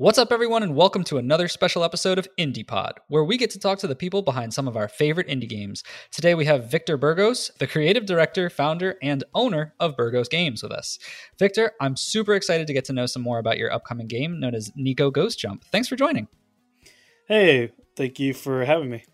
What's up, everyone, and welcome to another special episode of Indie Pod, where we get to talk to the people behind some of our favorite indie games. Today, we have Victor Burgos, the creative director, founder, and owner of Burgos Games, with us. Victor, I'm super excited to get to know some more about your upcoming game known as Nico Ghost Jump. Thanks for joining. Hey, thank you for having me.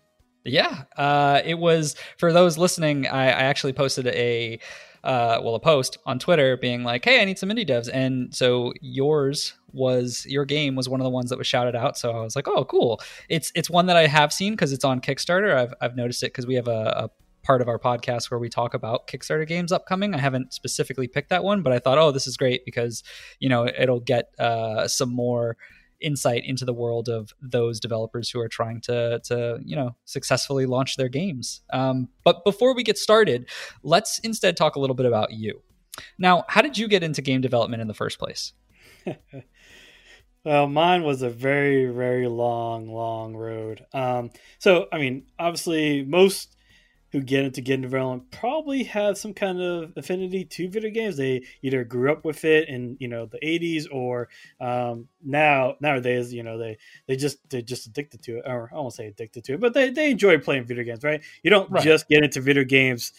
Yeah, uh, it was for those listening. I, I actually posted a uh, well, a post on Twitter being like, "Hey, I need some indie devs," and so yours was your game was one of the ones that was shouted out. So I was like, "Oh, cool!" It's it's one that I have seen because it's on Kickstarter. I've I've noticed it because we have a, a part of our podcast where we talk about Kickstarter games upcoming. I haven't specifically picked that one, but I thought, oh, this is great because you know it'll get uh, some more insight into the world of those developers who are trying to to you know successfully launch their games. Um, but before we get started, let's instead talk a little bit about you. Now, how did you get into game development in the first place? well, mine was a very, very long, long road. Um, so, I mean, obviously, most who get into game development probably have some kind of affinity to video games. They either grew up with it in you know the 80s or um, now nowadays you know they they just they're just addicted to it or I won't say addicted to it, but they they enjoy playing video games, right? You don't right. just get into video games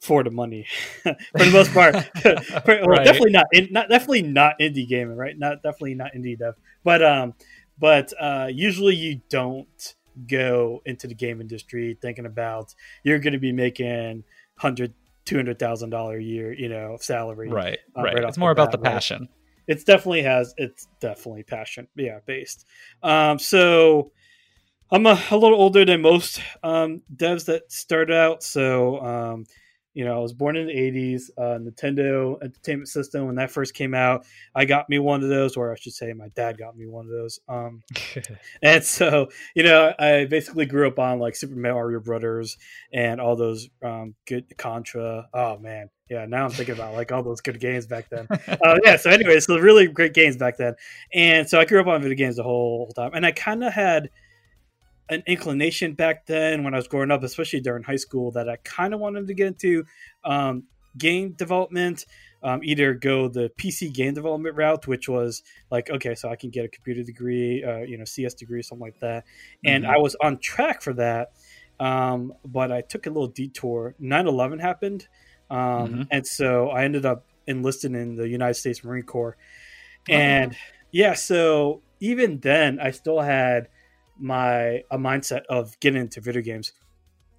for the money for the most part. well, right. definitely not in, not definitely not indie gaming, right? Not definitely not indie dev, but um, but uh, usually you don't go into the game industry thinking about you're going to be making hundred two hundred thousand dollar a year you know salary right uh, right, right it's more about the passion right? it's definitely has it's definitely passion yeah based. Um so i'm a, a little older than most um devs that started out so um you know, I was born in the 80s, uh, Nintendo Entertainment System, when that first came out, I got me one of those, or I should say, my dad got me one of those. Um, and so, you know, I basically grew up on like Super Mario Brothers and all those um, good Contra. Oh, man. Yeah, now I'm thinking about like all those good games back then. uh, yeah, so anyway, so really great games back then. And so I grew up on video games the whole, whole time. And I kind of had – an inclination back then when I was growing up, especially during high school, that I kind of wanted to get into um, game development. Um, either go the PC game development route, which was like, okay, so I can get a computer degree, uh, you know, CS degree, something like that. And mm-hmm. I was on track for that. Um, but I took a little detour. 9 11 happened. Um, mm-hmm. And so I ended up enlisted in the United States Marine Corps. And oh. yeah, so even then, I still had my a mindset of getting into video games.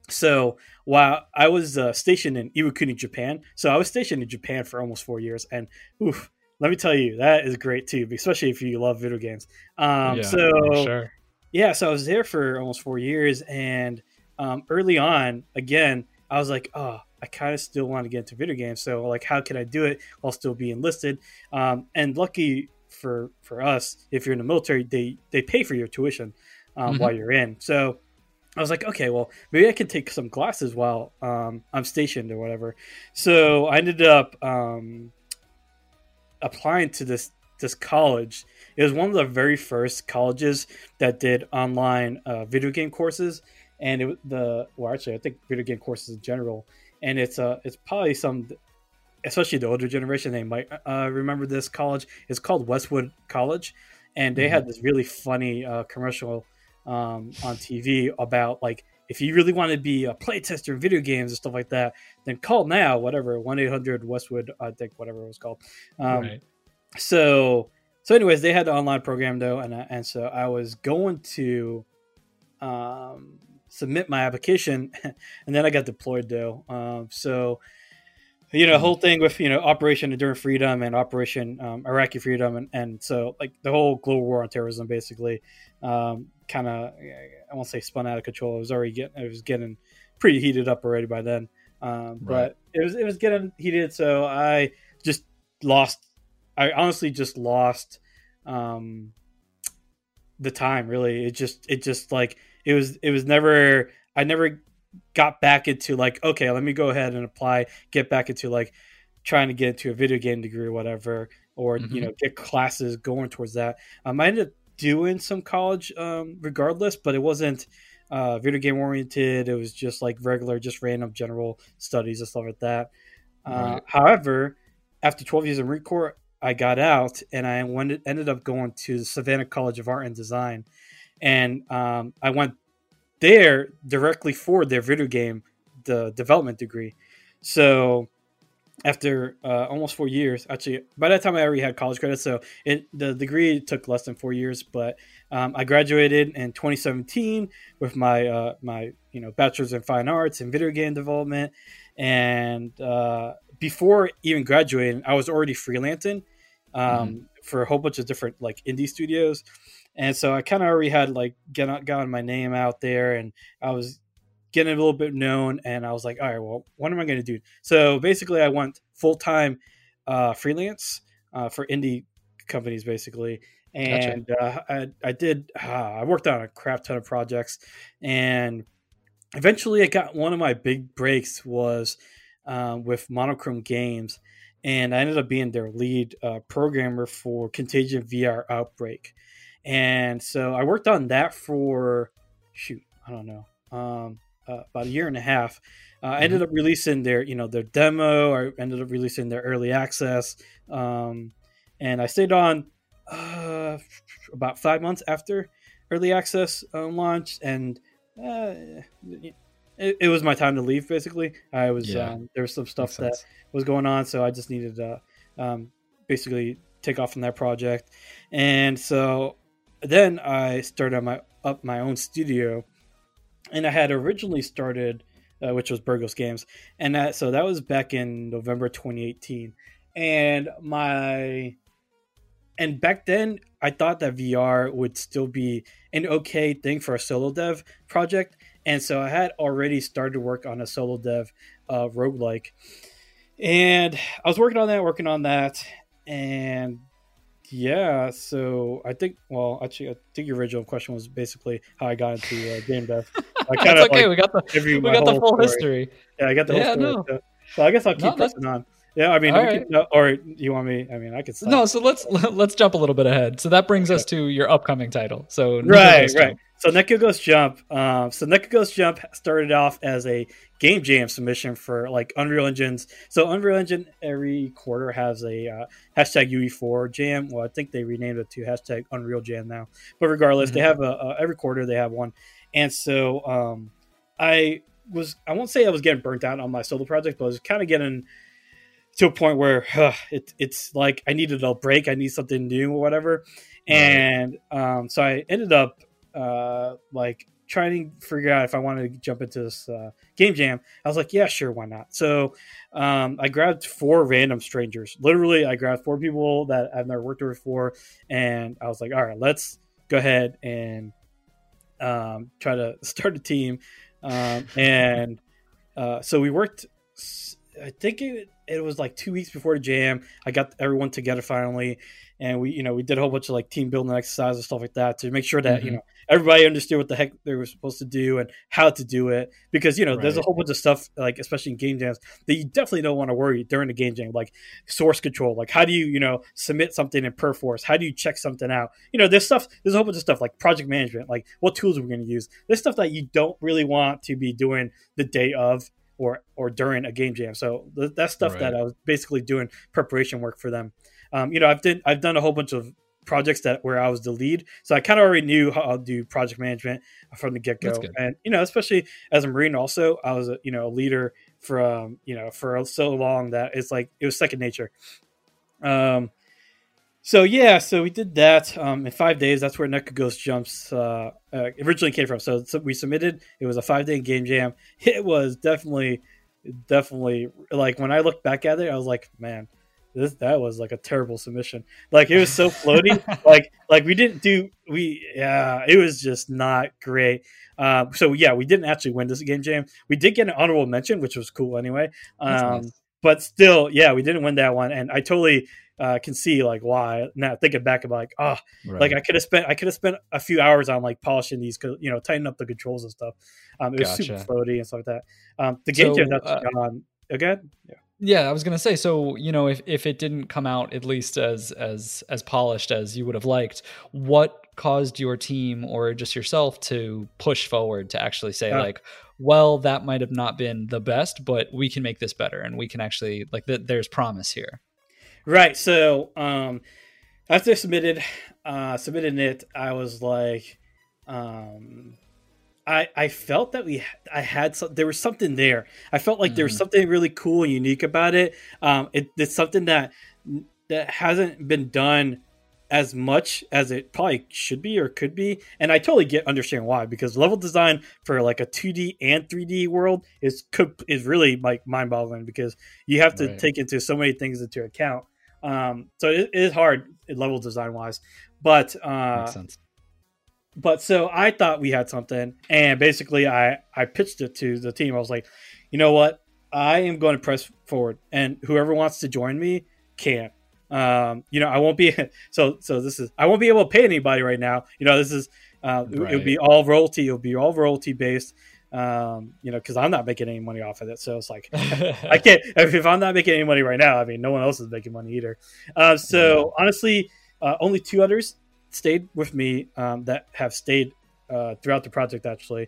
So while I was uh, stationed in Iwakuni, Japan, so I was stationed in Japan for almost four years, and oof, let me tell you, that is great too, especially if you love video games. Um, yeah, so sure. yeah, so I was there for almost four years, and um, early on, again, I was like, oh, I kind of still want to get into video games. So like, how can I do it while still be enlisted? Um, and lucky for for us, if you're in the military, they they pay for your tuition um, mm-hmm. while you're in. So I was like, okay, well, maybe I can take some classes while um, I'm stationed or whatever. So I ended up um, applying to this this college. It was one of the very first colleges that did online uh, video game courses, and it the well, actually, I think video game courses in general. And it's uh, it's probably some, especially the older generation, they might uh, remember this college. It's called Westwood College, and they mm-hmm. had this really funny uh, commercial um, on TV about like if you really want to be a playtester in video games and stuff like that, then call now, whatever, 1 800 Westwood, I think, whatever it was called. Um, right. So, so, anyways, they had the online program though, and I, and so I was going to um, submit my application, and then I got deployed though. Um, so you know, whole thing with you know Operation Enduring Freedom and Operation um, Iraqi Freedom, and, and so like the whole global war on terrorism, basically, um, kind of I won't say spun out of control. It was already getting it was getting pretty heated up already by then, um, right. but it was it was getting heated. So I just lost. I honestly just lost um, the time. Really, it just it just like it was it was never I never got back into like okay let me go ahead and apply get back into like trying to get into a video game degree or whatever or mm-hmm. you know get classes going towards that um, i ended up doing some college um, regardless but it wasn't uh, video game oriented it was just like regular just random general studies and stuff like that uh, right. however after 12 years in Marine Corps I got out and I went, ended up going to the Savannah College of Art and Design and um, I went there directly for their video game the development degree. So after uh, almost four years, actually, by that time I already had college credits, so it the degree took less than four years. But um, I graduated in 2017 with my uh, my you know bachelor's in fine arts and video game development. And uh, before even graduating, I was already freelancing um, mm-hmm. for a whole bunch of different like indie studios and so I kind of already had like get, gotten my name out there, and I was getting a little bit known. And I was like, all right, well, what am I going to do? So basically, I went full time uh, freelance uh, for indie companies, basically. And gotcha. uh, I, I did. Uh, I worked on a crap ton of projects, and eventually, I got one of my big breaks was uh, with Monochrome Games, and I ended up being their lead uh, programmer for Contagion VR Outbreak and so I worked on that for shoot, I don't know, um, uh, about a year and a half. Uh, I ended mm-hmm. up releasing their, you know, their demo. I ended up releasing their early access, um, and I stayed on uh, about five months after early access uh, launched, and uh, it, it, was my time to leave. Basically, I was yeah. um, there was some stuff that was going on, so I just needed to um, basically take off from that project, and so then I started my up my own studio, and I had originally started, uh, which was Burgos Games, and that so that was back in November 2018, and my and back then I thought that VR would still be an okay thing for a solo dev project, and so I had already started to work on a solo dev uh, roguelike, and I was working on that, working on that, and yeah, so I think well, actually, I think your original question was basically how I got into uh, game dev. I kind of okay. Like, we got the we got the full story. history. Yeah, I got the whole yeah, story. No. So, so, I guess I'll keep no, pressing on. Yeah, I mean, right. or you want me? I mean, I could. No, so let's let's jump a little bit ahead. So that brings okay. us to your upcoming title. So right, right. So Neko Ghost Jump. Um, so Neko Ghost Jump started off as a game jam submission for like Unreal Engines. So Unreal Engine every quarter has a uh, hashtag UE4 jam. Well, I think they renamed it to hashtag Unreal Jam now. But regardless, mm-hmm. they have a, a, every quarter they have one. And so um, I was I won't say I was getting burnt out on my solo project, but I was kind of getting to a point where uh, it, it's like I needed a break. I need something new or whatever. And um, so I ended up uh, like trying to figure out if I wanted to jump into this uh, game jam. I was like, yeah, sure, why not? So um, I grabbed four random strangers. Literally, I grabbed four people that I've never worked with before, and I was like, all right, let's go ahead and um, try to start a team. Um, and uh, so we worked. I think it, it was like two weeks before the jam. I got everyone together finally, and we you know we did a whole bunch of like team building exercises and stuff like that to make sure that mm-hmm. you know everybody understood what the heck they were supposed to do and how to do it because you know right. there's a whole bunch of stuff like especially in game jams that you definitely don't want to worry during the game jam like source control like how do you you know submit something in perforce how do you check something out you know there's stuff there's a whole bunch of stuff like project management like what tools are we going to use there's stuff that you don't really want to be doing the day of or or during a game jam so th- that's stuff right. that i was basically doing preparation work for them um, you know i've done i've done a whole bunch of projects that where I was the lead. So I kind of already knew how to do project management from the get go. And you know, especially as a Marine, also I was a you know a leader from you know for so long that it's like it was second nature. Um, So yeah, so we did that um, in five days. That's where Neko Ghost Jumps uh, uh, originally came from. So, so, we submitted. It was a five day game jam. It was definitely, definitely like when I look back at it, I was like, man, this that was like a terrible submission. Like it was so floaty. like like we didn't do we yeah. It was just not great. Uh, so yeah, we didn't actually win this game jam. We did get an honorable mention, which was cool anyway. Um, nice. But still, yeah, we didn't win that one, and I totally uh, can see like why now thinking back about like oh right. like I could have spent I could have spent a few hours on like polishing these you know tightening up the controls and stuff. Um, it was gotcha. super floaty and stuff like that. Um, the game so, that's uh, gone again. Yeah. Yeah, I was gonna say. So you know, if if it didn't come out at least as as as polished as you would have liked, what caused your team or just yourself to push forward to actually say uh, like, well, that might have not been the best, but we can make this better, and we can actually like th- there's promise here. Right. So um, after I submitted uh, submitted it, I was like, um, I I felt that we I had some, there was something there. I felt like mm-hmm. there was mm-hmm. something really cool and unique about it. Um, it, it's something that that hasn't been done as much as it probably should be or could be and i totally get understand why because level design for like a 2d and 3d world is is really like mind-boggling because you have to right. take into so many things into account um, so it, it is hard level design wise, but uh, but so I thought we had something, and basically I I pitched it to the team. I was like, you know what, I am going to press forward, and whoever wants to join me can. Um, you know, I won't be so so. This is I won't be able to pay anybody right now. You know, this is uh, right. it, will be all royalty. It'll be all royalty based um, you know, because I'm not making any money off of it. So it's like I can't if I'm not making any money right now. I mean, no one else is making money either. Uh, so yeah. honestly, uh, only two others stayed with me um, that have stayed uh, throughout the project actually,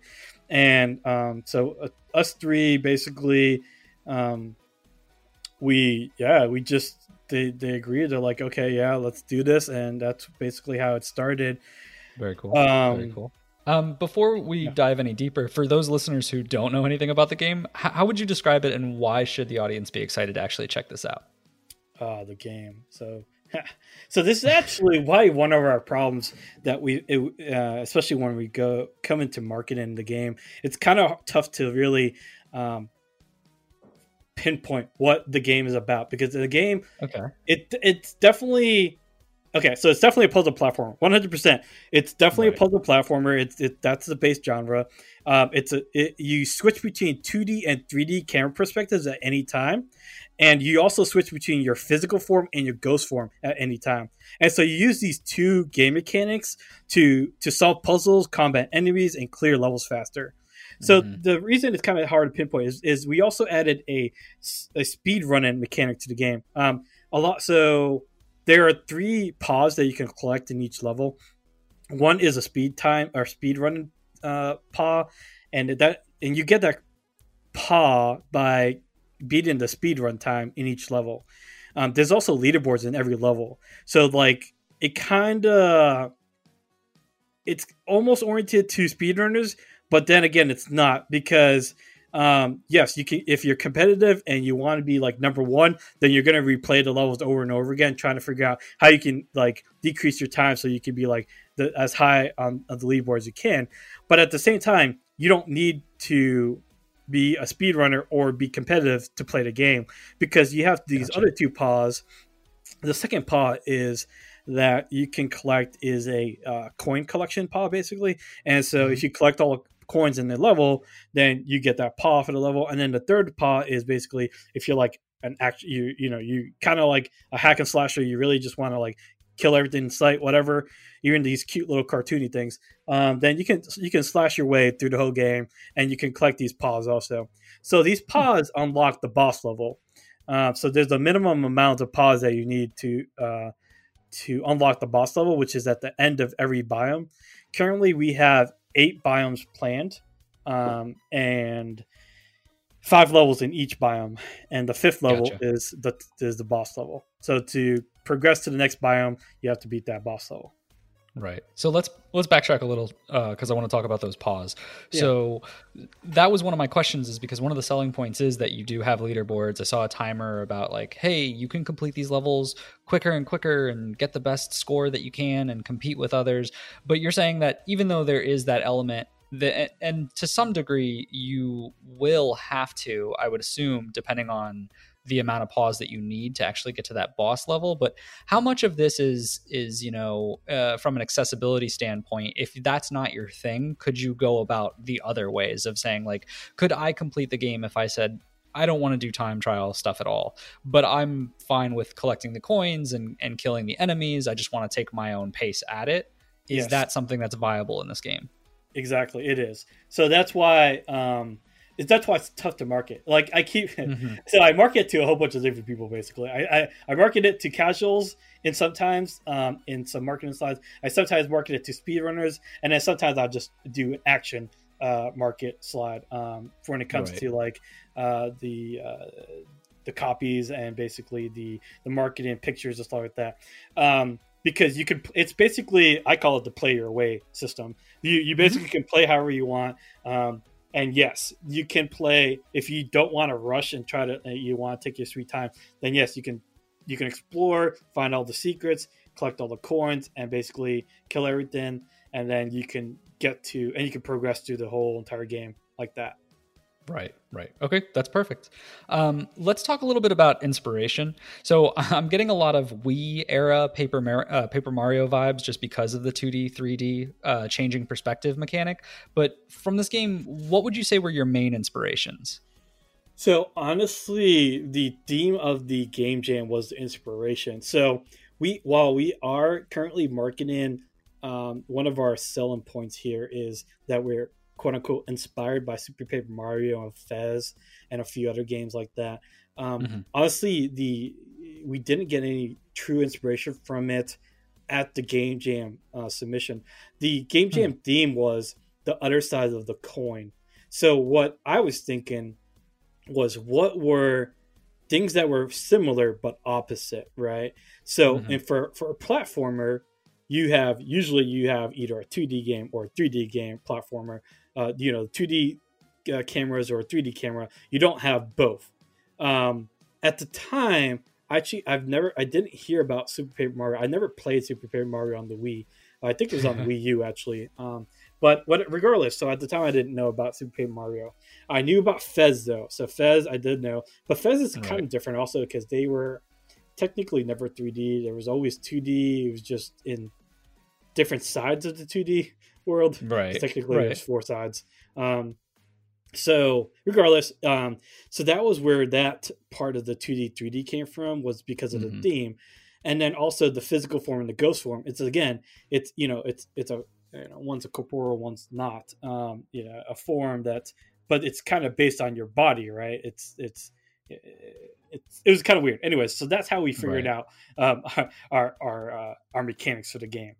and um, so uh, us three basically, um, we yeah we just they they agreed. They're like, okay, yeah, let's do this, and that's basically how it started. Very cool. Um, Very cool. Um, before we yeah. dive any deeper, for those listeners who don't know anything about the game, how, how would you describe it, and why should the audience be excited to actually check this out? Uh, the game. So, so this is actually why one of our problems that we, it, uh, especially when we go come into marketing the game, it's kind of tough to really um, pinpoint what the game is about because the game, okay, it it's definitely Okay, so it's definitely a puzzle platform, one hundred percent. It's definitely right. a puzzle platformer. It's it, that's the base genre. Um, it's a it, you switch between two D and three D camera perspectives at any time, and you also switch between your physical form and your ghost form at any time. And so you use these two game mechanics to to solve puzzles, combat enemies, and clear levels faster. So mm-hmm. the reason it's kind of hard to pinpoint is, is we also added a a speed running mechanic to the game. Um, a lot so there are three paws that you can collect in each level. One is a speed time or speed run uh, paw, and that and you get that paw by beating the speed run time in each level. Um, there's also leaderboards in every level, so like it kind of it's almost oriented to speedrunners, but then again, it's not because um, yes, you can if you're competitive and you want to be like number one, then you're gonna replay the levels over and over again, trying to figure out how you can like decrease your time so you can be like the, as high on, on the leaderboard as you can. But at the same time, you don't need to be a speedrunner or be competitive to play the game because you have these gotcha. other two paws. The second paw is that you can collect is a uh, coin collection paw basically, and so mm-hmm. if you collect all coins in the level, then you get that paw for the level. And then the third paw is basically if you're like an act, you you know, you kind of like a hack and slasher. You really just want to like kill everything in sight, whatever. You're Even these cute little cartoony things. Um, then you can you can slash your way through the whole game, and you can collect these paws also. So these hmm. paws unlock the boss level. Uh, so there's a minimum amount of paws that you need to uh, to unlock the boss level, which is at the end of every biome. Currently, we have eight biomes planned, um, and five levels in each biome, and the fifth level gotcha. is the is the boss level. So to progress to the next biome, you have to beat that boss level. Right. So let's let's backtrack a little because uh, I want to talk about those paws. Yeah. So that was one of my questions, is because one of the selling points is that you do have leaderboards. I saw a timer about like, hey, you can complete these levels quicker and quicker and get the best score that you can and compete with others. But you're saying that even though there is that element the, and to some degree you will have to i would assume depending on the amount of paws that you need to actually get to that boss level but how much of this is is you know uh, from an accessibility standpoint if that's not your thing could you go about the other ways of saying like could i complete the game if i said I don't want to do time trial stuff at all, but I'm fine with collecting the coins and, and killing the enemies. I just want to take my own pace at it. Is yes. that something that's viable in this game? Exactly, it is. So that's why um, that's why it's tough to market. Like I keep, mm-hmm. so I market to a whole bunch of different people. Basically, I I, I market it to casuals, and sometimes um, in some marketing slides, I sometimes market it to speedrunners, and then sometimes I'll just do action uh, market slide um, for when it comes right. to like uh, the uh, the copies and basically the the marketing pictures and stuff like that. Um, because you can it's basically I call it the play your way system. You you mm-hmm. basically mm-hmm. can play however you want. Um, and yes, you can play if you don't want to rush and try to. Uh, you want to take your sweet time. Then yes, you can. You can explore, find all the secrets, collect all the coins, and basically kill everything. And then you can get to and you can progress through the whole entire game like that. Right, right. Okay, that's perfect. Um, let's talk a little bit about inspiration. So I'm getting a lot of Wii era Paper Mar- uh, Paper Mario vibes just because of the 2D, 3D uh, changing perspective mechanic. But from this game, what would you say were your main inspirations? So honestly, the theme of the game jam was the inspiration. So we, while we are currently marketing, um, one of our selling points here is that we're quote unquote inspired by Super Paper Mario and Fez and a few other games like that. Um, mm-hmm. Honestly, the we didn't get any true inspiration from it at the Game Jam uh, submission. The Game Jam mm-hmm. theme was the other side of the coin. So what I was thinking was what were things that were similar but opposite, right? So mm-hmm. and for for a platformer, you have usually you have either a 2D game or a 3D game platformer uh, you know 2D uh, cameras or a 3D camera. You don't have both. Um, at the time, actually, I've never I didn't hear about Super Paper Mario. I never played Super Paper Mario on the Wii. I think it was on Wii U actually. Um, but what, regardless, so at the time I didn't know about Super Paper Mario. I knew about Fez though, so Fez I did know, but Fez is kind of different also because they were technically never 3D. There was always 2D. It was just in different sides of the 2D world. Right. Technically, right. there's four sides. Um, so regardless, um, so that was where that part of the 2D 3D came from was because of mm-hmm. the theme, and then also the physical form and the ghost form. It's again, it's you know, it's it's a you know, one's a corporeal, one's not. Um, you know, a form that, but it's kind of based on your body, right? It's it's it's it was kind of weird. Anyways, so that's how we figured right. out um, our our uh, our mechanics for the game.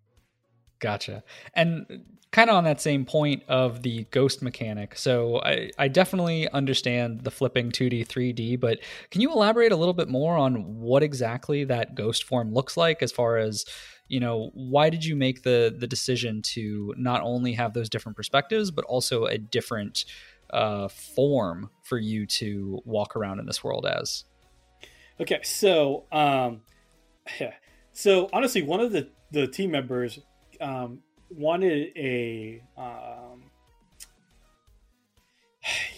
Gotcha. And kind of on that same point of the ghost mechanic. So I, I definitely understand the flipping 2D, 3D, but can you elaborate a little bit more on what exactly that ghost form looks like as far as you know why did you make the the decision to not only have those different perspectives but also a different uh, form for you to walk around in this world as okay so um yeah. so honestly one of the the team members um, wanted a um,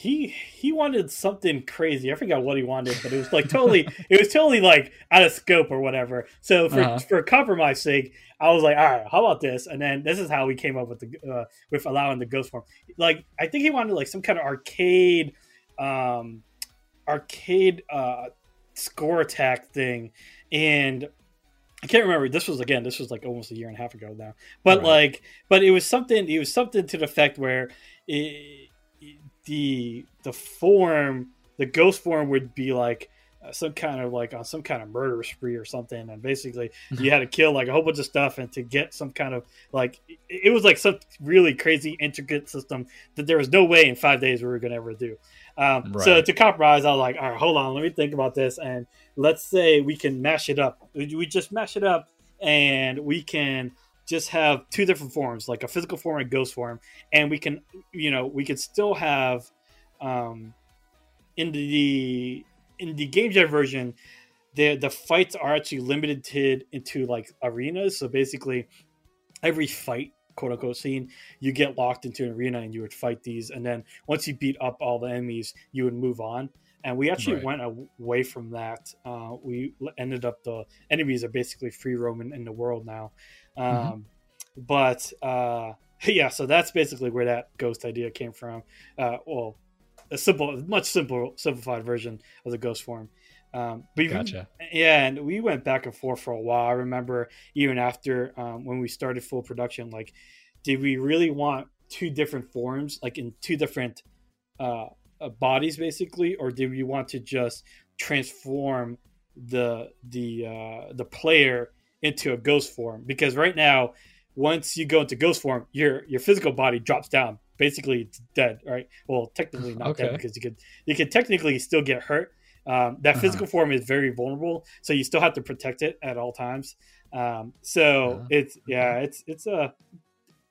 he he wanted something crazy. I forgot what he wanted, but it was like totally it was totally like out of scope or whatever. So for uh-huh. for compromise sake, I was like, all right, how about this? And then this is how we came up with the uh, with allowing the ghost form. Like I think he wanted like some kind of arcade um arcade uh score attack thing and I can't remember. This was again. This was like almost a year and a half ago now. But right. like, but it was something. It was something to the effect where it, the the form, the ghost form, would be like uh, some kind of like on some kind of murder spree or something, and basically you had to kill like a whole bunch of stuff, and to get some kind of like it was like some really crazy intricate system that there was no way in five days we were going to ever do. Um, right. So to compromise, I was like, all right, hold on, let me think about this. And let's say we can mash it up. We just mash it up and we can just have two different forms, like a physical form and ghost form, and we can, you know, we could still have um, in the in the game jam version, the the fights are actually limited to, into like arenas. So basically, every fight quote unquote scene, you get locked into an arena and you would fight these, and then once you beat up all the enemies, you would move on. And we actually right. went away from that. Uh, we ended up the enemies are basically free roaming in the world now. Mm-hmm. Um, mm-hmm. But uh, yeah, so that's basically where that ghost idea came from. Uh, well, a simple, much simple, simplified version of the ghost form. Um, but gotcha. yeah, and we went back and forth for a while. I remember even after um, when we started full production, like, did we really want two different forms, like in two different uh, uh, bodies, basically, or did we want to just transform the the uh, the player into a ghost form? Because right now, once you go into ghost form, your your physical body drops down. Basically, it's dead, right? Well, technically not okay. dead because you could you could technically still get hurt, um, that uh-huh. physical form is very vulnerable, so you still have to protect it at all times. Um, so uh-huh. it's yeah, it's it's a uh,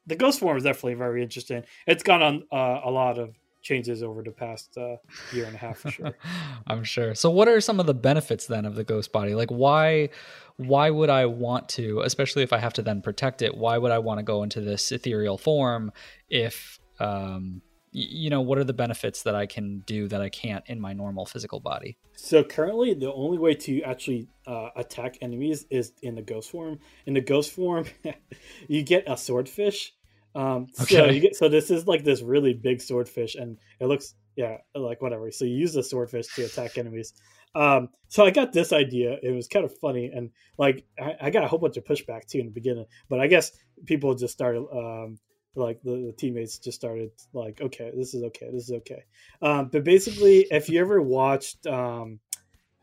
the ghost form is definitely very interesting. It's gone on uh, a lot of changes over the past uh, year and a half for sure. I'm sure. So what are some of the benefits then of the ghost body? Like why why would I want to, especially if I have to then protect it, why would I want to go into this ethereal form if um you know what are the benefits that i can do that i can't in my normal physical body? So currently the only way to actually uh, attack enemies is in the ghost form. In the ghost form you get a swordfish. Um okay. so you get so this is like this really big swordfish and it looks yeah like whatever. So you use the swordfish to attack enemies. Um so i got this idea. It was kind of funny and like I, I got a whole bunch of pushback too in the beginning but i guess people just started um like the, the, teammates just started like okay this is okay this is okay um, but basically if you ever watched um,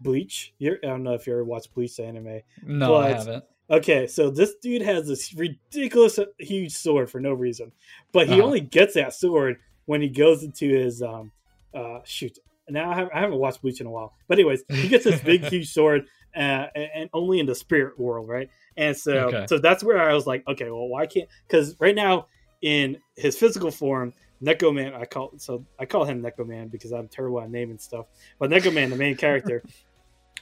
bleach i don't know if you ever watched bleach anime no but, i haven't okay so this dude has this ridiculous huge sword for no reason but he uh-huh. only gets that sword when he goes into his um uh shoot now I haven't, I haven't watched bleach in a while but anyways he gets this big huge sword uh, and only in the spirit world right and so okay. so that's where i was like okay well why can't because right now in his physical form, Neko Man, I call so I call him Neko Man because I'm terrible at naming stuff. But Neko Man, the main character,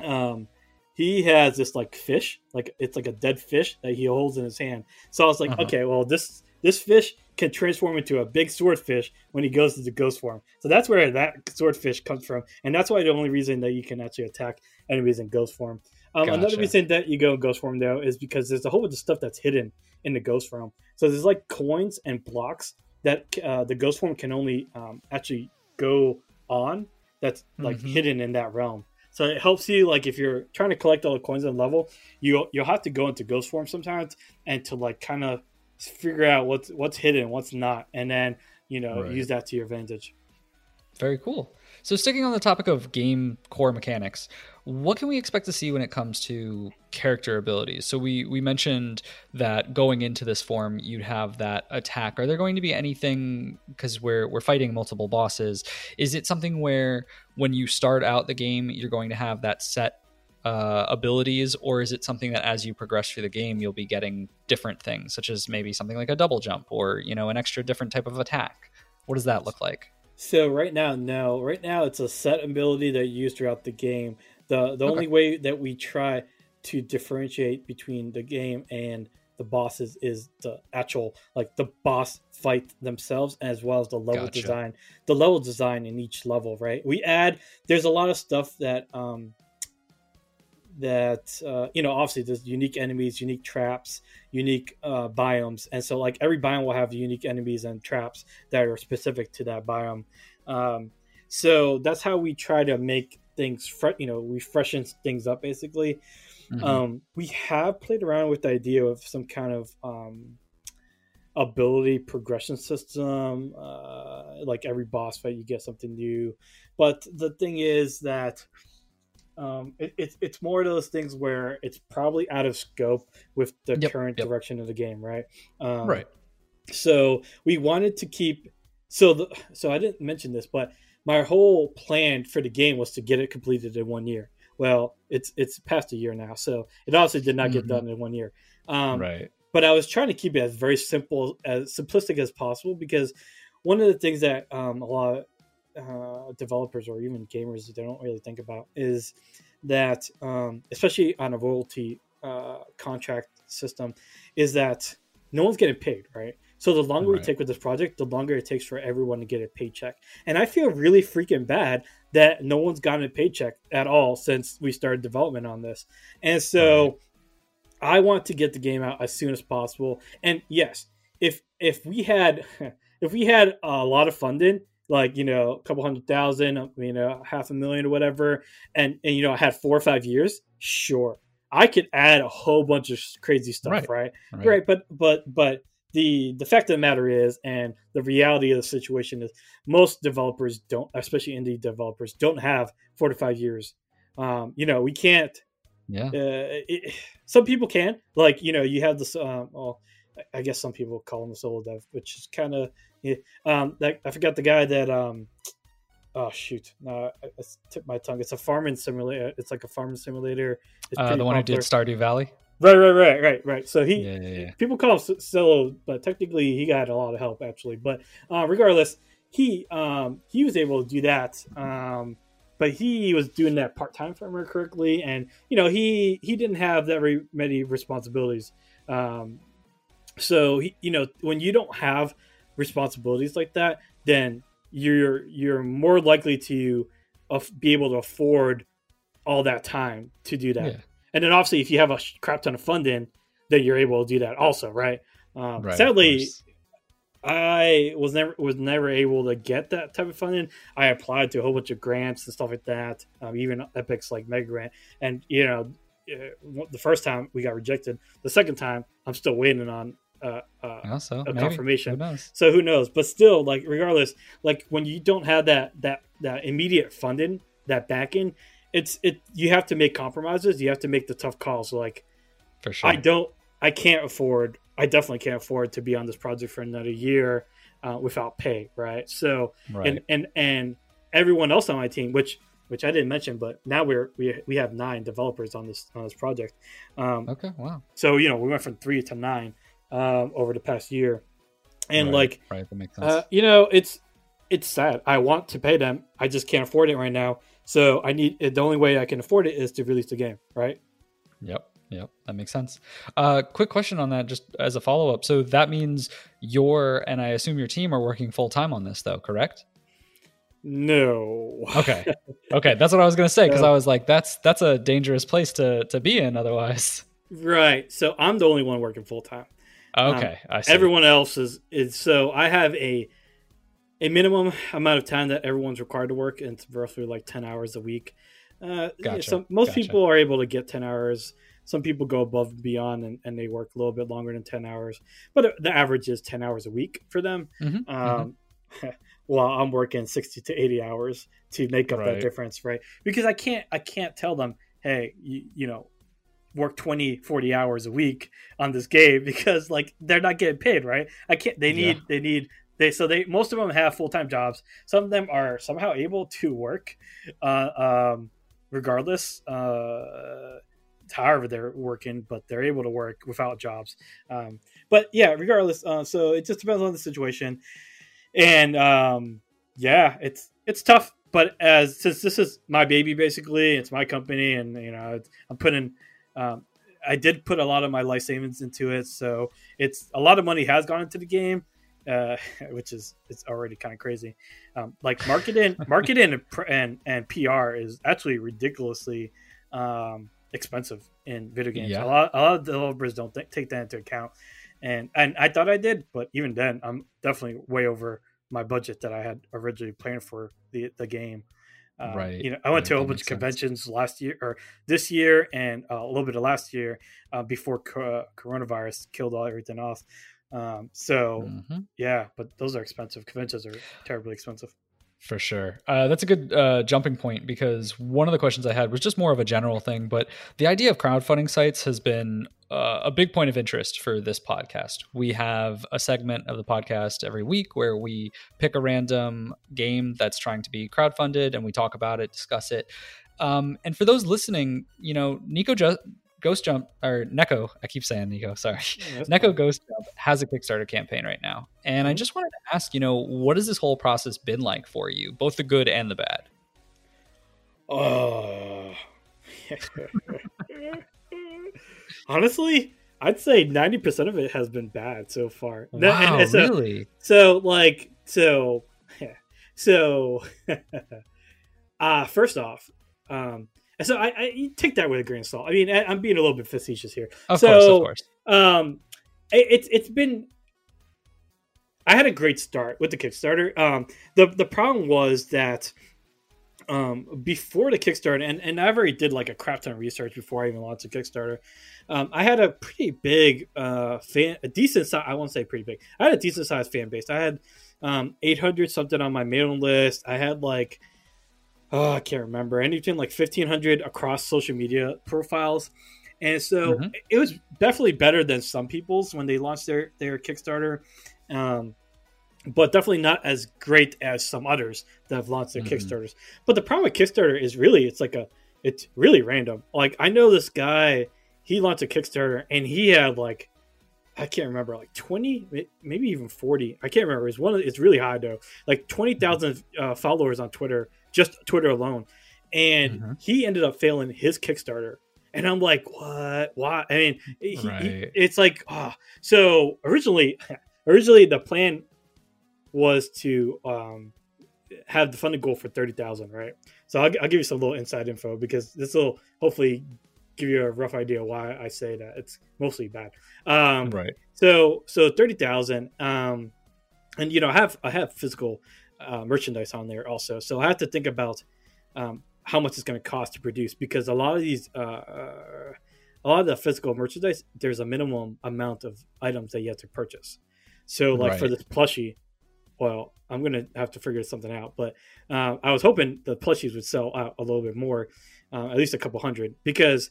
um, he has this like fish, like it's like a dead fish that he holds in his hand. So I was like, uh-huh. okay, well this this fish can transform into a big swordfish when he goes into ghost form. So that's where that swordfish comes from, and that's why the only reason that you can actually attack enemies in ghost form. Um, gotcha. Another reason that you go in ghost form though is because there's a whole bunch of stuff that's hidden in the ghost form. So there's like coins and blocks that uh, the ghost form can only um, actually go on. That's like mm-hmm. hidden in that realm. So it helps you like if you're trying to collect all the coins in the level, you you'll have to go into ghost form sometimes and to like kind of figure out what's what's hidden, what's not, and then you know right. use that to your advantage. Very cool. So sticking on the topic of game core mechanics, what can we expect to see when it comes to character abilities? So we we mentioned that going into this form, you'd have that attack. Are there going to be anything because we're we're fighting multiple bosses? Is it something where when you start out the game, you're going to have that set uh, abilities, or is it something that as you progress through the game, you'll be getting different things, such as maybe something like a double jump or you know an extra different type of attack? What does that look like? So right now, no. Right now, it's a set ability that you use throughout the game. the The okay. only way that we try to differentiate between the game and the bosses is the actual like the boss fight themselves as well as the level gotcha. design the level design in each level right we add there's a lot of stuff that um that uh, you know obviously there's unique enemies unique traps unique uh, biomes. And so like every biome will have unique enemies and traps that are specific to that biome. Um, so that's how we try to make things fre- you know we freshen things up basically. Mm-hmm. um, we have played around with the idea of some kind of um, ability progression system uh, like every boss fight you get something new. But the thing is that um, it, it's it's more of those things where it's probably out of scope with the yep, current yep. direction of the game, right? Um, right. So we wanted to keep. So the so I didn't mention this, but my whole plan for the game was to get it completed in one year. Well, it's it's past a year now, so it obviously did not get mm-hmm. done in one year. Um, right. but I was trying to keep it as very simple, as simplistic as possible because one of the things that um, a lot of uh, developers or even gamers they don't really think about is that, um, especially on a royalty uh, contract system, is that no one's getting paid, right? So the longer right. we take with this project, the longer it takes for everyone to get a paycheck. And I feel really freaking bad that no one's gotten a paycheck at all since we started development on this. And so right. I want to get the game out as soon as possible. And yes, if if we had if we had a lot of funding, like you know a couple hundred thousand, you know half a million or whatever, and and you know I had four or five years, sure, I could add a whole bunch of crazy stuff, right? Right, right. right. But but but the the fact of the matter is, and the reality of the situation is, most developers don't, especially indie developers, don't have four to five years. Um, you know, we can't. Yeah. Uh, it, some people can, like you know, you have this. Um, well, I guess some people call him a solo dev, which is kind of. Yeah, um, that, I forgot the guy that. Um, oh shoot! No, I, I tipped my tongue. It's a farming simulator. It's like a farming simulator. Uh, the one popular. who did Stardew Valley. Right, right, right, right, right. So he, yeah, yeah, yeah. people call him solo, but technically he got a lot of help actually. But uh, regardless, he um, he was able to do that. Um, but he was doing that part time, if I remember correctly, and you know he he didn't have that very many responsibilities. Um, so you know when you don't have responsibilities like that, then you're you're more likely to be able to afford all that time to do that. And then obviously, if you have a crap ton of funding, then you're able to do that also, right? Um, right sadly, I was never was never able to get that type of funding. I applied to a whole bunch of grants and stuff like that, um, even Epic's like Mega Grant, and you know, uh, the first time we got rejected. The second time, I'm still waiting on uh, uh, also, a maybe. confirmation. Who so who knows? But still, like regardless, like when you don't have that that that immediate funding, that backing, it's it you have to make compromises. You have to make the tough calls. Like for sure. I don't i can't afford i definitely can't afford to be on this project for another year uh, without pay right? So right. and and and everyone else on my team which which i didn't mention but now we're we, we have nine developers on this on this project. Um, okay wow. so you know we went from three to nine um, over the past year and right. like right that makes sense uh, you know it's it's sad i want to pay them i just can't afford it right now so I need the only way I can afford it is to release the game, right? Yep. Yep, that makes sense. Uh, quick question on that, just as a follow up. So that means you're, and I assume your team are working full time on this, though, correct? No. okay. Okay, that's what I was gonna say because no. I was like, that's that's a dangerous place to to be in otherwise. Right. So I'm the only one working full time. Okay. Um, everyone else is is so I have a a minimum amount of time that everyone's required to work, and it's roughly like ten hours a week. Uh, gotcha. So most gotcha. people are able to get ten hours. Some people go above and beyond, and, and, they work a little bit longer than ten hours. But the average is ten hours a week for them. Mm-hmm. Um, mm-hmm. while I'm working sixty to eighty hours to make up right. that difference, right? Because I can't, I can't tell them, hey, you, you know, work 20 40 hours a week on this game because like they're not getting paid right i can't they need yeah. they need they so they most of them have full time jobs. Some of them are somehow able to work, uh, um, regardless. Uh, however they're working, but they're able to work without jobs. Um, but yeah, regardless. Uh, so it just depends on the situation, and um, yeah, it's it's tough. But as since this is my baby, basically, it's my company, and you know, I'm putting. Um, I did put a lot of my life savings into it, so it's a lot of money has gone into the game uh, which is it's already kind of crazy. Um, like marketing, marketing and and PR is actually ridiculously um, expensive in video games. Yeah. A lot, a lot of developers don't th- take that into account, and and I thought I did, but even then, I'm definitely way over my budget that I had originally planned for the the game. Uh, right. You know, I went right, to a whole bunch of conventions sense. last year or this year, and uh, a little bit of last year uh, before co- coronavirus killed all everything off. Um, so mm-hmm. yeah, but those are expensive. Conventions are terribly expensive. For sure. Uh, that's a good uh, jumping point because one of the questions I had was just more of a general thing, but the idea of crowdfunding sites has been uh, a big point of interest for this podcast. We have a segment of the podcast every week where we pick a random game that's trying to be crowdfunded and we talk about it, discuss it. Um, and for those listening, you know, Nico just Ghost Jump or Neko, I keep saying Nico, sorry. Yeah, Neko. Ghost Jump has a Kickstarter campaign right now. And I Mhm. just wanted to ask, you know, what has this whole process been like for you, both the good and the bad? Oh. Honestly, I'd say 90% of it has been bad so far. Wow, and so, really? so, like, so, so, uh, first off, um, so I, I take that with a grain of salt. I mean, I, I'm being a little bit facetious here. Of so, course, of course. um it, it's it's been i had a great start with the kickstarter um the the problem was that um before the kickstarter and and i already did like a crap ton of research before i even launched the kickstarter um i had a pretty big uh fan a decent size i won't say pretty big i had a decent sized fan base i had um 800 something on my mailing list i had like oh i can't remember anything like 1500 across social media profiles and so Mhm. it was definitely better than some people's when they launched their their Kickstarter, um, but definitely not as great as some others that have launched their Mhm. Kickstarters. But the problem with Kickstarter is really it's like a it's really random. Like I know this guy, he launched a Kickstarter and he had like I can't remember like twenty, maybe even forty. I can't remember. It's one. Of, it's really high though. Like twenty thousand uh, followers on Twitter, just Twitter alone, and Mhm. he ended up failing his Kickstarter. And I'm like, what? Why? I mean, he, he- it's like, ah. So originally, originally the plan was to um, have the funding goal for thirty thousand, right? So I'll, I'll give you some little inside info because this will hopefully give you a rough idea why I say that it's mostly bad. Um, right. so so thirty thousand, um, and you know I have I have physical uh, merchandise on there also, so I have to think about um, how much it's going to cost to produce because a lot of these uh, uh, a lot of the physical merchandise there's a minimum amount of items that you have to purchase. So like for this plushie, well I'm gonna have to figure something out, but uh, I was hoping the plushies would sell out a little bit more, uh, at least a couple hundred because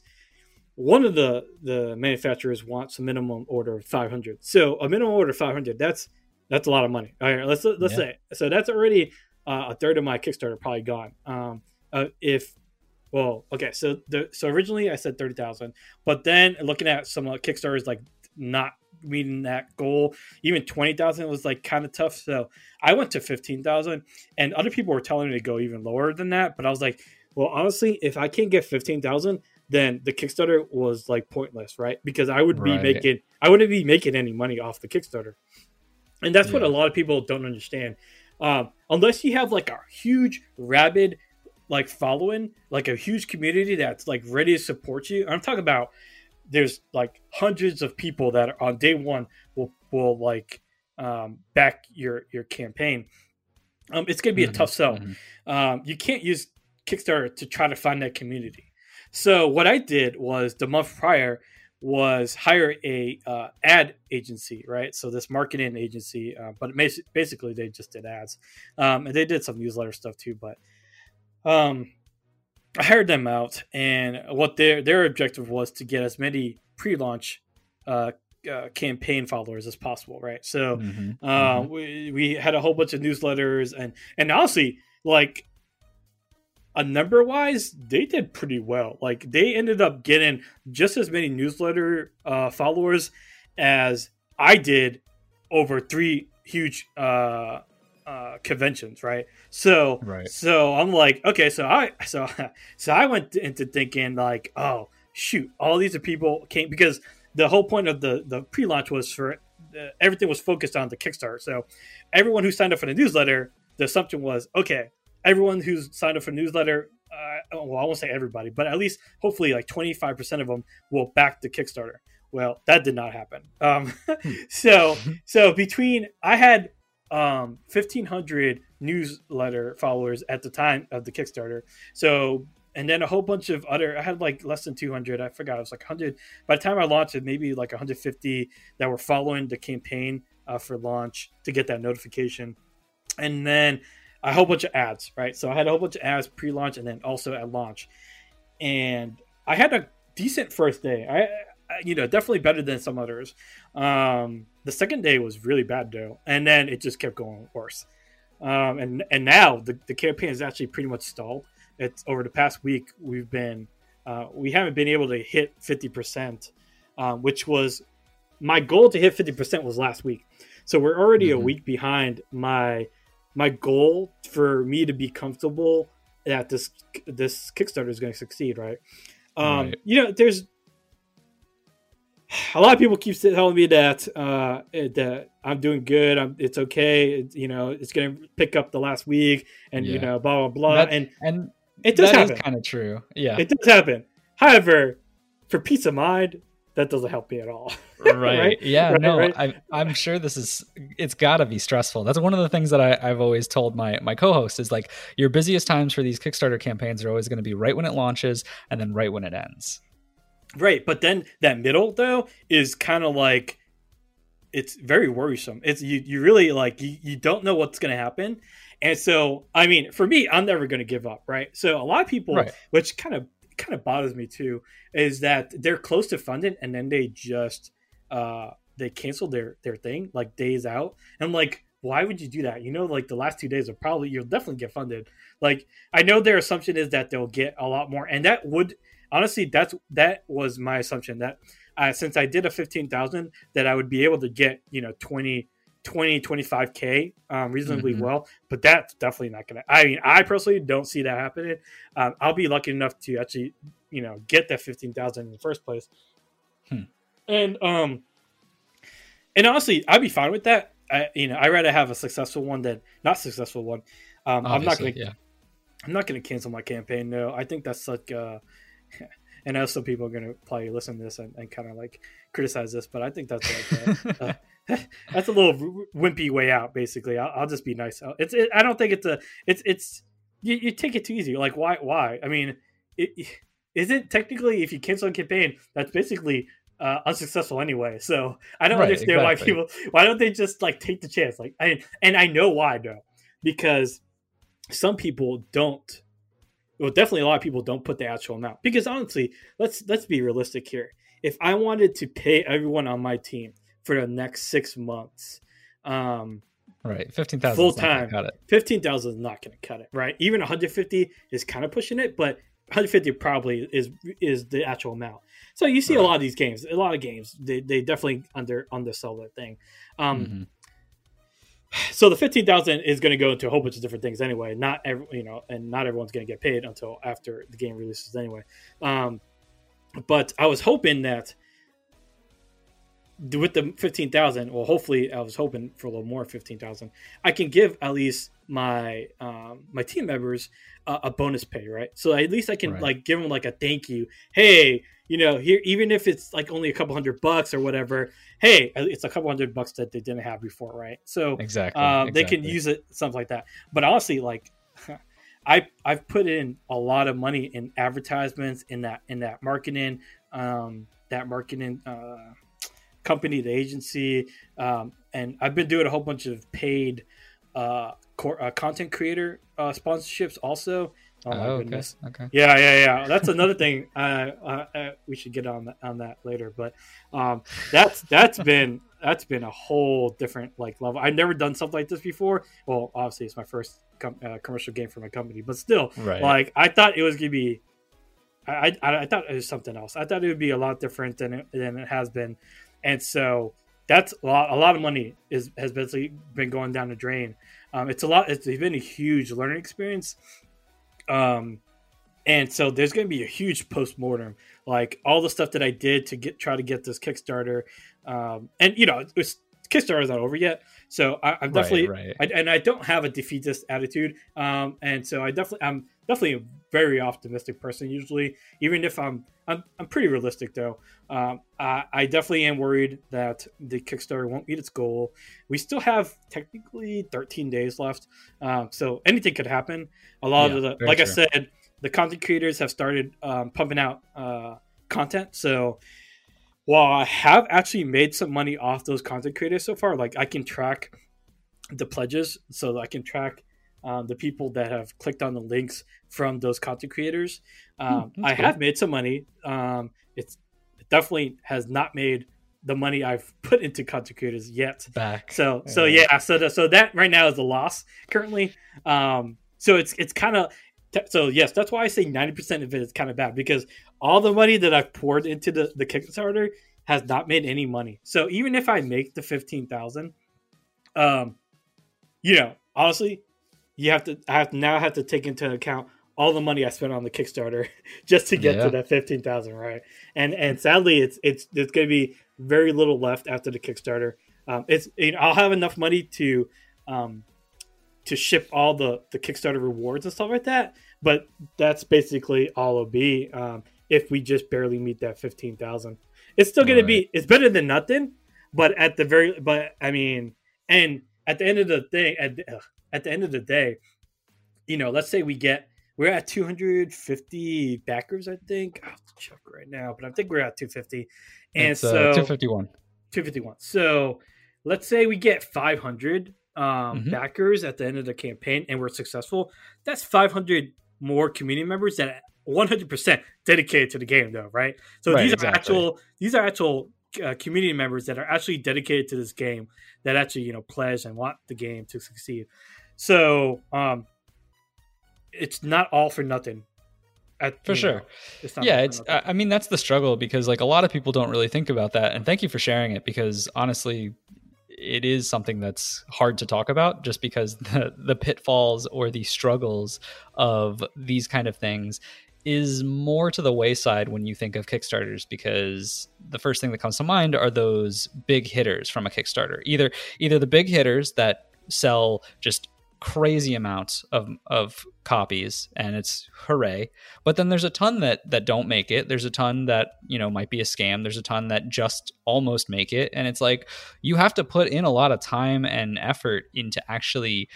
one of the the manufacturers wants a minimum order of 500 so a minimum order of 500 that's that's a lot of money all right let's let's Yeah. say so that's already uh, a third of my kickstarter probably gone um uh, if well okay so the so originally i said 30000 but then looking at some uh, kickstarters like not meeting that goal even 20000 was like kind of tough so i went to 15000 and other people were telling me to go even lower than that but i was like well honestly if i can't get 15000 then the Kickstarter was like pointless, right? Because I would be Right. making I wouldn't be making any money off the Kickstarter. And that's what a lot of people don't understand. Um, unless you have like a huge rabid like following, like a huge community that's like ready to support you. I'm talking about there's like hundreds of people that are on day one will will like um, back your your campaign. Um, it's gonna be a Mhm, tough sell mhm. um, you can't use Kickstarter to try to find that community. So what I did was the month prior was hire a uh, ad agency, right? So this marketing agency, uh, but basi- basically they just did ads, um, and they did some newsletter stuff too. But um, I hired them out, and what their their objective was to get as many pre-launch uh, uh, campaign followers as possible, right? So Mhm, uh, mhm. we, we had a whole bunch of newsletters and and honestly, like a number wise, they did pretty well. Like they ended up getting just as many newsletter uh, followers as I did over three huge uh, uh, conventions, right? So Right. so I'm like, okay, so I so so I went into thinking like, oh shoot, all these are people came because the whole point of the the pre-launch was for uh, everything was focused on the Kickstarter. So everyone who signed up for the newsletter, the assumption was okay. Everyone who's signed up for newsletter, uh, well, I won't say everybody, but at least hopefully like 25% of them will back the Kickstarter. Well, that did not happen. Um, so so between I had um 1500 newsletter followers at the time of the Kickstarter. So and then a whole bunch of other I had like less than 200. I forgot it was like 100 by the time I launched it maybe like 150 that were following the campaign uh, for launch to get that notification. And then a whole bunch of ads, right? So I had a whole bunch of ads pre-launch and then also at launch. And I had a decent first day. I, I you know, definitely better than some others. Um, the second day was really bad though, and then it just kept going worse. Um, and and now the, the campaign is actually pretty much stalled. It's over the past week we've been uh, we haven't been able to hit 50%, um, which was my goal to hit 50% was last week. So we're already mm-hmm. a week behind my my goal for me to be comfortable that this this Kickstarter is going to succeed, right? Um, right. You know, there's a lot of people keep telling me that uh, that I'm doing good. I'm, it's okay. It, you know, it's going to pick up the last week, and yeah. you know, blah blah blah. That, and and it does happen. Kind of true. Yeah, it does happen. However, for peace of mind, that doesn't help me at all. right. right. Yeah. Right, no, right. I, I'm sure this is. It's got to be stressful. That's one of the things that I, I've always told my my co-host is like your busiest times for these Kickstarter campaigns are always going to be right when it launches and then right when it ends. Right, but then that middle though is kind of like it's very worrisome. It's you you really like you, you don't know what's going to happen. And so, I mean, for me, I'm never going to give up, right? So, a lot of people, which kind of kind of bothers me too is that they're close to funding and then they just uh they canceled their their thing like days out. And I'm like why would you do that? You know like the last two days are probably you'll definitely get funded. Like i know their assumption is that they'll get a lot more and that would honestly that's that was my assumption that uh, since i did a 15000 that i would be able to get you know 20 20 25k um, reasonably mm-hmm. well. But that's definitely not gonna i mean i personally don't see that happening. Um, i'll be lucky enough to actually you know get that 15000 in the first place. Hmm. And um and honestly i'd be fine with that I, you know i rather have a successful one than not successful one um, i'm not gonna yeah. i'm not gonna cancel my campaign no i think that's like uh and I know some people are going to probably listen to this and, and kind of like criticize this, but I think that's like a, that's a little wimpy way out. Basically, I'll, I'll just be nice. It's it, I don't think it's a it's it's you, you, take it too easy. Like why why? I mean, it isn't technically if you cancel a campaign, that's basically uh, unsuccessful anyway. So I don't right, understand exactly. why people why don't they just like take the chance? Like I and I know why though, because some people don't. Well, definitely a lot of people don't put the actual amount because honestly, let's let's be realistic here. If I wanted to pay everyone on my team for the next six months. Um, right, fifteen thousand full time. Fifteen thousand is not going to cut it. Right, even one hundred fifty is kind of pushing it, but 150 probably is is the actual amount. So you see right. a lot of these games, a lot of games, they, they definitely under undersell that thing. Um, mm-hmm. So the fifteen thousand is going to go into a whole bunch of different things anyway. Not every you know, and not everyone's going to get paid until after the game releases anyway. Um, but I was hoping that with the 15,000, well, hopefully I was hoping for a little more 15,000. I can give at least my um, my team members uh, a bonus pay, right? So at least I can right. like give them like a thank you. Hey, you know, here even if it's like only a couple hundred bucks or whatever. Hey, it's a couple hundred bucks that they didn't have before, right? So exactly, uh, exactly. they can use it something like that. But honestly, like I I've put in a lot of money in advertisements in that in that marketing um, that marketing. Uh, company, the agency, um, and I've been doing a whole bunch of paid uh, cor- uh, content creator uh, sponsorships also. Oh, my oh, goodness! Okay. Yeah, yeah, yeah. That's another thing. Uh, uh, we should get on that, on that later. But um, that's that's been that's been a whole different like level. I've never done something like this before. Well, obviously it's my first com- uh, commercial game for my company, but still, right. like I thought it was gonna be. I, I, I thought it was something else. I thought it would be a lot different than it, than it has been and so that's a lot, a lot of money is has basically been going down the drain. Um, it's a lot. It's been a huge learning experience. Um, and so there's going to be a huge post mortem, like all the stuff that I did to get try to get this Kickstarter. Um, and you know, it's Kickstarter's not over yet, so I, am definitely right, right. I, and I don't have a defeatist attitude. Um, and so I definitely I'm definitely very optimistic person usually, even if I'm I'm, I'm pretty realistic though. Um, I, I, definitely am worried that the Kickstarter won't meet its goal. We still have technically 13 days left, um, so anything could happen. A lot yeah, of the, like true. I said, the content creators have started um, pumping out uh, content. So while I have actually made some money off those content creators so far, like I can track the pledges, so I can track um, the people that have clicked on the links from those content creators. Hmm, um, I have made some money. Um, it's it definitely has not made the money I've put into content creators yet. Back. So yeah. so yeah. So the, so that right now is a loss currently. Um, so it's it's kind of so yes, that's why I say ninety percent of it is kind of bad because all the money that I've poured into the, the Kickstarter has not made any money. So even if I make the fifteen thousand, um, you know, honestly, you have to I have now have to take into account all the money I spent on the Kickstarter just to get yeah. to that fifteen thousand, right? And and sadly, it's it's there's going to be very little left after the Kickstarter. Um, it's you know, I'll have enough money to um, to ship all the the Kickstarter rewards and stuff like that, but that's basically all it'll be um, if we just barely meet that fifteen thousand. It's still going right. to be it's better than nothing, but at the very but I mean, and at the end of the thing at the, at the end of the day, you know, let's say we get we're at 250 backers, I think. I'll check right now, but I think we're at 250. And it's, uh, so uh, 251. 251. So let's say we get 500 um, mm-hmm. backers at the end of the campaign and we're successful. That's 500 more community members that 100% dedicated to the game, though, right? So right, these are exactly. actual these are actual uh, community members that are actually dedicated to this game that actually you know pledge and want the game to succeed. So um, it's not all for nothing. At, for sure. Know, it's yeah, it's. I mean, that's the struggle because like a lot of people don't really think about that. And thank you for sharing it because honestly, it is something that's hard to talk about just because the the pitfalls or the struggles of these kind of things is more to the wayside when you think of Kickstarters because the first thing that comes to mind are those big hitters from a Kickstarter. Either either the big hitters that sell just crazy amounts of of copies and it's hooray. But then there's a ton that that don't make it. There's a ton that you know might be a scam. There's a ton that just almost make it. And it's like you have to put in a lot of time and effort into actually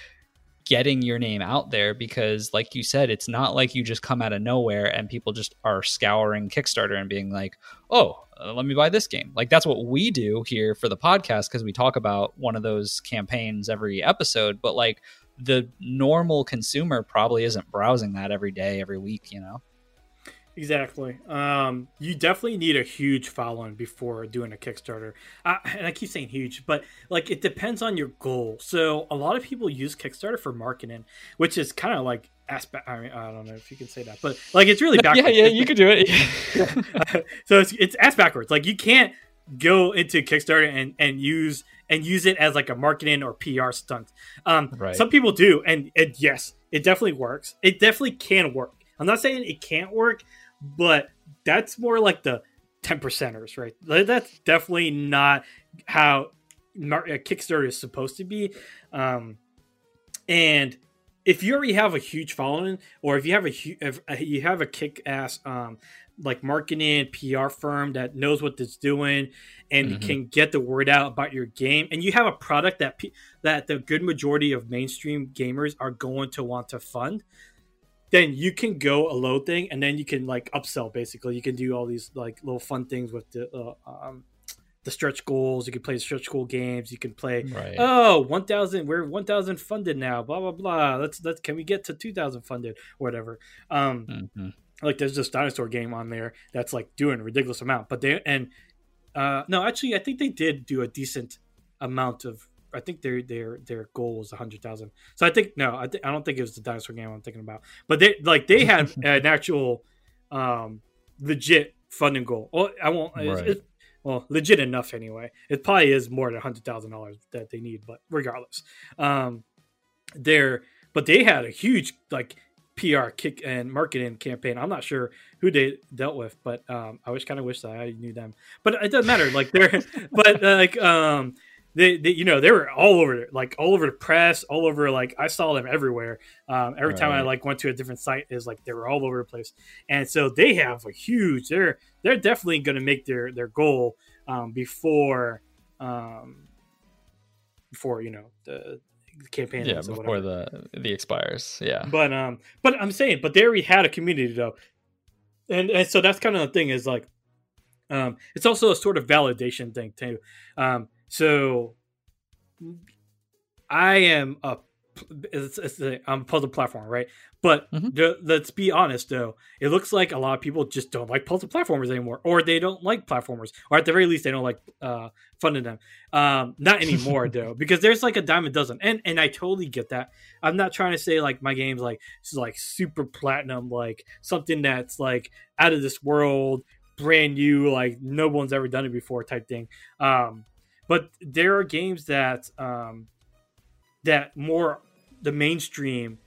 getting your name out there because like you said it's not like you just come out of nowhere and people just are scouring kickstarter and being like oh uh, let me buy this game. Like that's what we do here for the podcast because we talk about one of those campaigns every episode. But like the normal consumer probably isn't browsing that every day, every week, you know? Exactly. Um, you definitely need a huge following before doing a Kickstarter. I, and I keep saying huge, but like it depends on your goal. So a lot of people use Kickstarter for marketing, which is kind of like aspect. I mean, I don't know if you can say that, but like it's really backwards. yeah, yeah, you could do it. so it's it's ass backwards. Like you can't go into Kickstarter and and use and use it as like a marketing or PR stunt. Um, right. Some people do, and yes, it definitely works. It definitely can work. I'm not saying it can't work, but that's more like the 10 percenters, right? That's definitely not how Kickstarter is supposed to be. Um, and if you already have a huge following, or if you have a if you have a kick ass um, like marketing PR firm that knows what it's doing and mm-hmm. can get the word out about your game. And you have a product that that the good majority of mainstream gamers are going to want to fund. Then you can go a low thing and then you can like upsell basically. You can do all these like little fun things with the uh, um, the stretch goals. You can play stretch goal games. You can play right. oh 1000 we're 1000 funded now blah blah blah. Let's let's can we get to 2000 funded? Whatever. Um mm-hmm like there's this dinosaur game on there that's like doing a ridiculous amount but they and uh no actually i think they did do a decent amount of i think their their their goal was 100000 so i think no I, th- I don't think it was the dinosaur game i'm thinking about but they like they had an actual um legit funding goal. Well i won't right. it's, it's, well legit enough anyway. It probably is more than $100000 that they need but regardless. Um they're but they had a huge like PR kick and marketing campaign. I'm not sure who they dealt with, but um, I wish kind of wish that I knew them. But it doesn't matter. Like they're, but uh, like um, they, they, you know, they were all over, like all over the press, all over. Like I saw them everywhere. Um, every right. time I like went to a different site, is like they were all over the place. And so they have a huge. They're they're definitely going to make their their goal um, before um, before you know the campaign yeah before the the expires yeah. But um but i'm saying but they already had a community though. And, and so that's kind of the thing is like um it's also a sort of validation thing too. Um so i am a it's, it's a um, puzzle platform, right? But Mhm. the, let's be honest, though, it looks like a lot of people just don't like puzzle platformers anymore, or they don't like platformers, or at the very least, they don't like uh, funding them. Um, not anymore, though, because there's like a dime a dozen, and and I totally get that. I'm not trying to say like my game's like like super platinum, like something that's like out of this world, brand new, like no one's ever done it before type thing. Um, but there are games that um, that more the mainstream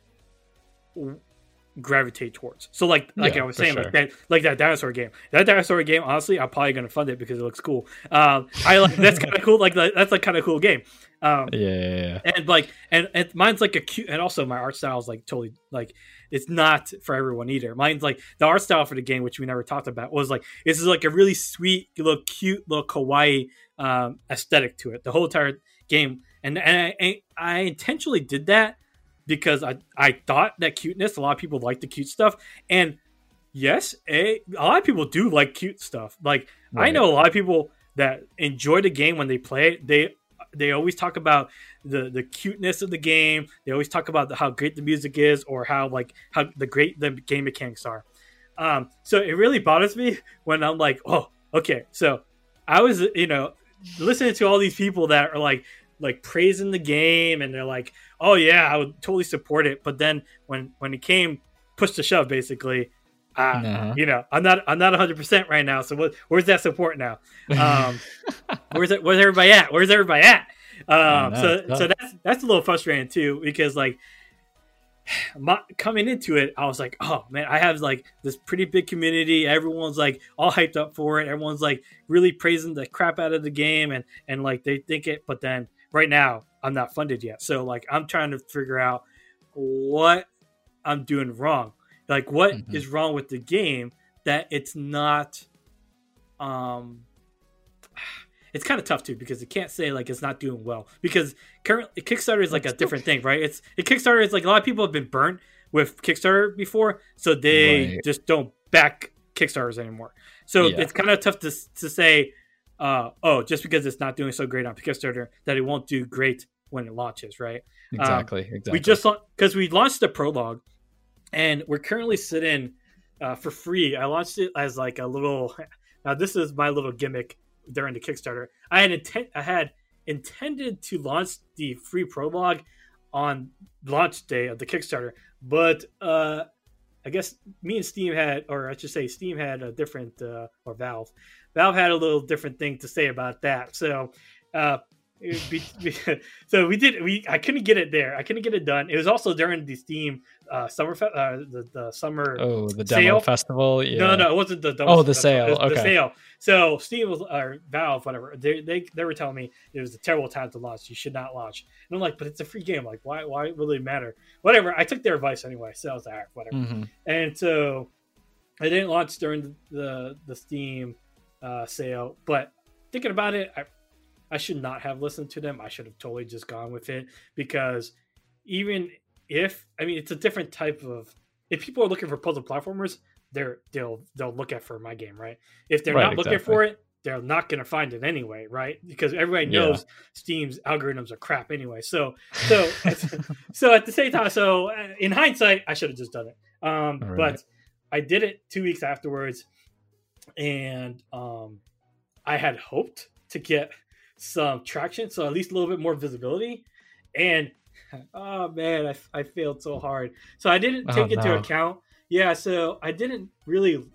gravitate towards. So like like Yeah, I was saying, sure. like that like that dinosaur game. That dinosaur game, honestly, I'm probably gonna fund it because it looks cool. Um, I like that's kind of cool. Like like, that's a kind of cool game. Um, Yeah, yeah, yeah. and like and, and mine's like a cute and also my art style is like totally like it's not for everyone either mine's like the art style for the game which we never talked about was like this is like a really sweet little cute little kawaii um aesthetic to it the whole entire game and, and I, I intentionally did that because i i thought that cuteness a lot of people like the cute stuff and yes a, a lot of people do like cute stuff like i know a lot of people that enjoy the game when they play it they they always talk about the the cuteness of the game. They always talk about the, how great the music is or how like how the great the game mechanics are. Um, so it really bothers me when I'm like, oh, okay. So I was you know listening to all these people that are like like praising the game and they're like, oh yeah, I would totally support it. But then when when it came push to shove, basically. Uh, Uh-huh. You know, I'm not I'm not 100 percent right now. So what, where's that support now? Um, where's it? Where's everybody at? Where's everybody at? Um, so so that's that's a little frustrating too because like my, coming into it, I was like, oh man, I have like this pretty big community. Everyone's like all hyped up for it. Everyone's like really praising the crap out of the game and and like they think it. But then right now, I'm not funded yet, so like I'm trying to figure out what I'm doing wrong. Like what is Mhm. wrong with the game that it's not um it's kind of tough too because it can't say like it's not doing well because currently Kickstarter is like a different thing, right? It's it Kickstarter is like a lot of people have been burnt with Kickstarter before, so they Right. just don't back Kickstarters anymore. So Yeah. it's kind of tough to to say, uh, oh, just because it's not doing so great on Kickstarter that it won't do great when it launches, right? Exactly. exactly. We just because we launched the prologue, and we're currently sitting uh, for free. I launched it as like a little. Now this is my little gimmick during the Kickstarter. I had intent. I had intended to launch the free prologue on launch day of the Kickstarter, but uh, I guess me and Steam had, or I should say, Steam had a different, uh, or Valve, Valve had a little different thing to say about that. So, uh, be, be- so we did. We I couldn't get it there. I couldn't get it done. It was also during the Steam uh, summer, fe- uh, the the summer. oh the demo sale? festival. Yeah. No, no, it wasn't the. demo Oh, the dumpster, sale, was The sale. So Steam was or Valve, whatever. They, they they were telling me it was a terrible time to launch. You should not launch. And I'm like, but it's a free game. Like, why why will it matter? Whatever. I took their advice anyway. So I was like, right, whatever. Mhm. And so I didn't launch during the the Steam uh, sale, but thinking about it, I I should not have listened to them. I should have totally just gone with it because even if I mean it's a different type of if people are looking for puzzle platformers, they're they'll they'll look at for my game, right? If they're Right, not looking for it, they're not going to find it anyway, right? Because everybody Yeah. knows Steam's algorithms are crap anyway. So so so at the same time, so uh, in hindsight, I should have just done it. Um, Right. but I did it two weeks afterwards, and um, I had hoped to get some traction, so at least a little bit more visibility. And oh man, I, I failed so hard. So I didn't Oh, take into no. account. Yeah, so I didn't really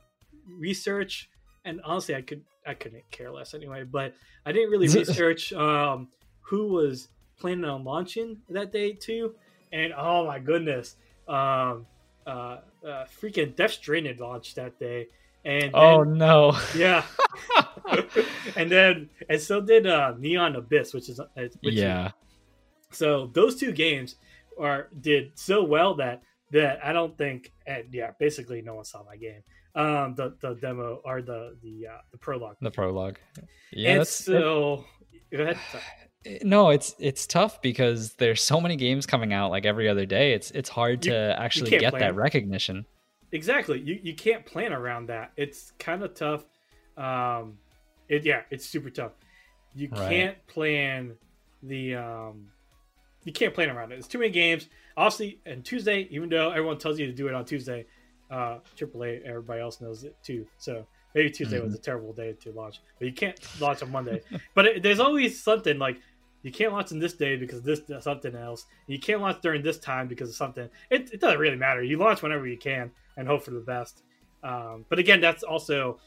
research, and honestly, I could I couldn't care less anyway. But I didn't really research um, who was planning on launching that day too. And oh my goodness, um, uh, uh, freaking Death Stranding launched that day, and Oh then- no. yeah, and then and so did uh, Neon Abyss, which is uh, which is- yeah. so those two games are did so well that that I don't think and yeah basically no one saw my game um the the demo or the the uh, the prologue The prologue. Yeah. and that's, so ahead no, it's it's tough because there's so many games coming out like every other day. It's it's hard You- to actually get that recognition. Exactly you you can't plan around that it's kind of tough um it yeah it's super tough you Right. can't plan the um you can't plan around it. It's too many games. Obviously, and Tuesday, even though everyone tells you to do it on Tuesday, uh, AAA, everybody else knows it too. So maybe Tuesday mm-hmm. was a terrible day to launch, but you can't launch on Monday. but it, there's always something like you can't launch in this day because this something else. You can't launch during this time because of something. It, it doesn't really matter. You launch whenever you can and hope for the best. Um, but again, that's also,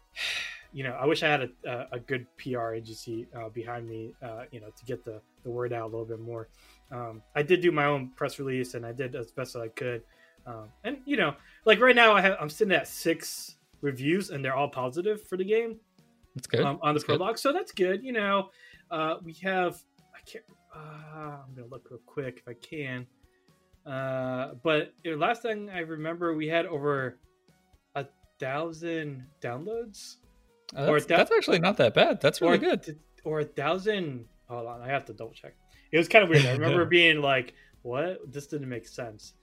you know, I wish I had a, a, a good PR agency uh, behind me, uh, you know, to get the, the word out a little bit more. Um, I did do my own press release and I did as best as I could. Um, and you know, like right now, I have I'm sitting at six reviews and they're all positive for the game. That's good um, on the that's prologue, good. so that's good. You know, uh, we have I can't. Uh, I'm gonna look real quick if I can. Uh, but last thing I remember, we had over a thousand downloads. Uh, that's, that's, actually not that bad. That's really good. Or a thousand. Hold on, I have to double check. It was kind of weird. I remember being like, "What? This didn't make sense."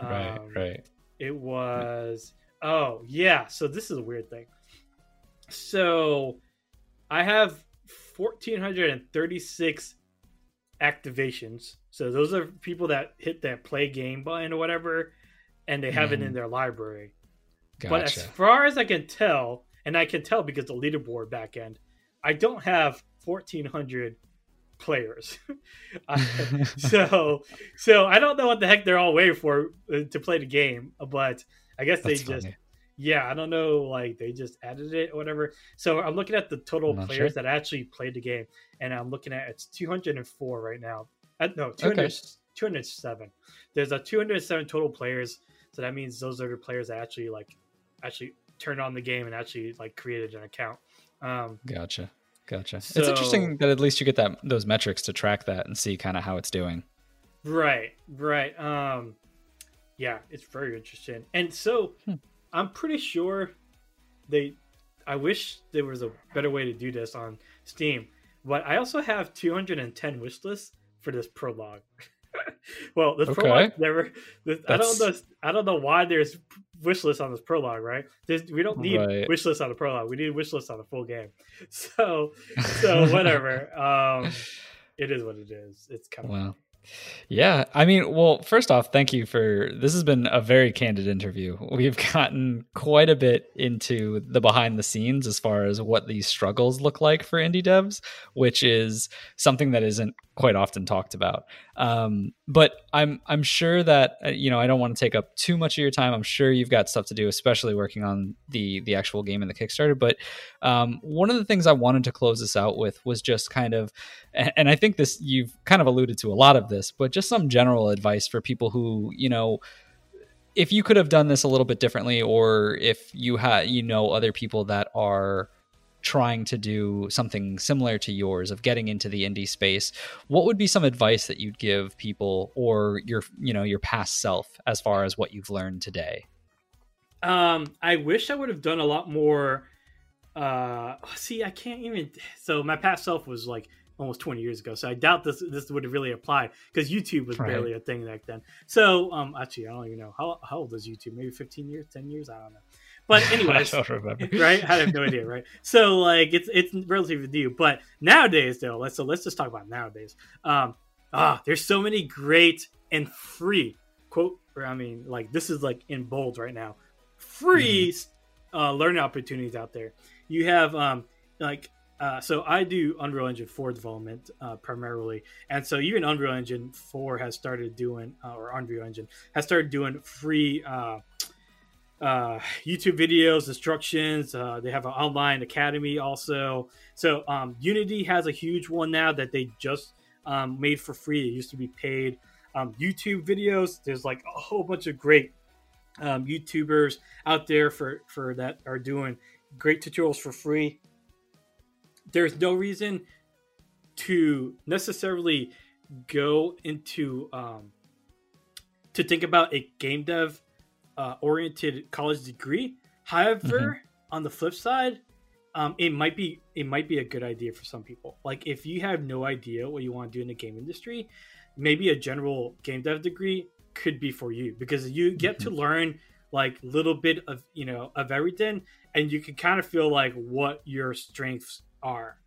Right, um, right. It was. Oh yeah. So this is a weird thing. So I have 1436 activations. So those are people that hit that play game button or whatever, and they have mm. it in mm-hmm. their library. Gotcha. But as far as I can tell, and I can tell because the leaderboard back end, I don't have 1400 players. so so I don't know what the heck they're all waiting for uh, to play the game, but I guess That's they just yeah, I don't know, like they just added it or whatever. So I'm looking at the total players sure. that actually played the game, and I'm looking at it's 204 right now. Uh, no, 200, okay. 207. There's a 207 total players, so that means those are the players that actually like actually turned on the game and actually like created an account. Um, gotcha, gotcha. So, it's interesting that at least you get that those metrics to track that and see kind of how it's doing. Right, right. Um, yeah, it's very interesting. And so. Hmm I'm pretty sure they. I wish there was a better way to do this on Steam, but I also have 210 wish lists for this prologue. well, this okay. prologue never. This, I don't know. I don't know why there's wish lists on this prologue. Right? There's, we don't need right. wish lists on the prologue. We need wish lists on the full game. So, so whatever. um, it is what it is. It's kind of. Wow. Yeah, I mean, well, first off, thank you for this has been a very candid interview. We've gotten quite a bit into the behind the scenes as far as what these struggles look like for indie devs, which is something that isn't quite often talked about. Um, but I'm I'm sure that uh, you know I don't want to take up too much of your time. I'm sure you've got stuff to do, especially working on the the actual game and the Kickstarter. But um, one of the things I wanted to close this out with was just kind of, and I think this you've kind of alluded to a lot of this, but just some general advice for people who you know if you could have done this a little bit differently or if you had you know other people that are trying to do something similar to yours of getting into the indie space what would be some advice that you'd give people or your you know your past self as far as what you've learned today? Um i wish i would have done a lot more uh see i can't even so my past self was like almost 20 years ago so i doubt this this would have really applied because youtube was right. barely a thing back then so um actually i don't even know how, how old is youtube maybe 15 years 10 years i don't know but anyways, right? I have no idea, right? So like it's it's relatively new. But nowadays, though, let's so let's just talk about nowadays. Um, ah, there's so many great and free quote. I mean, like this is like in bold right now. Free mm-hmm. uh, learning opportunities out there. You have um like uh, so I do Unreal Engine 4 development uh, primarily, and so even Unreal Engine 4 has started doing, uh, or Unreal Engine has started doing free uh, uh, YouTube videos, instructions. Uh, they have an online academy also. So um, Unity has a huge one now that they just um, made for free. It used to be paid. Um, YouTube videos. There's like a whole bunch of great um, YouTubers out there for for that are doing great tutorials for free. There's no reason to necessarily go into um, to think about a game dev uh, oriented college degree. However, mm-hmm. on the flip side, um, it might be it might be a good idea for some people. Like if you have no idea what you want to do in the game industry, maybe a general game dev degree could be for you because you get mm-hmm. to learn like little bit of you know of everything, and you can kind of feel like what your strengths are.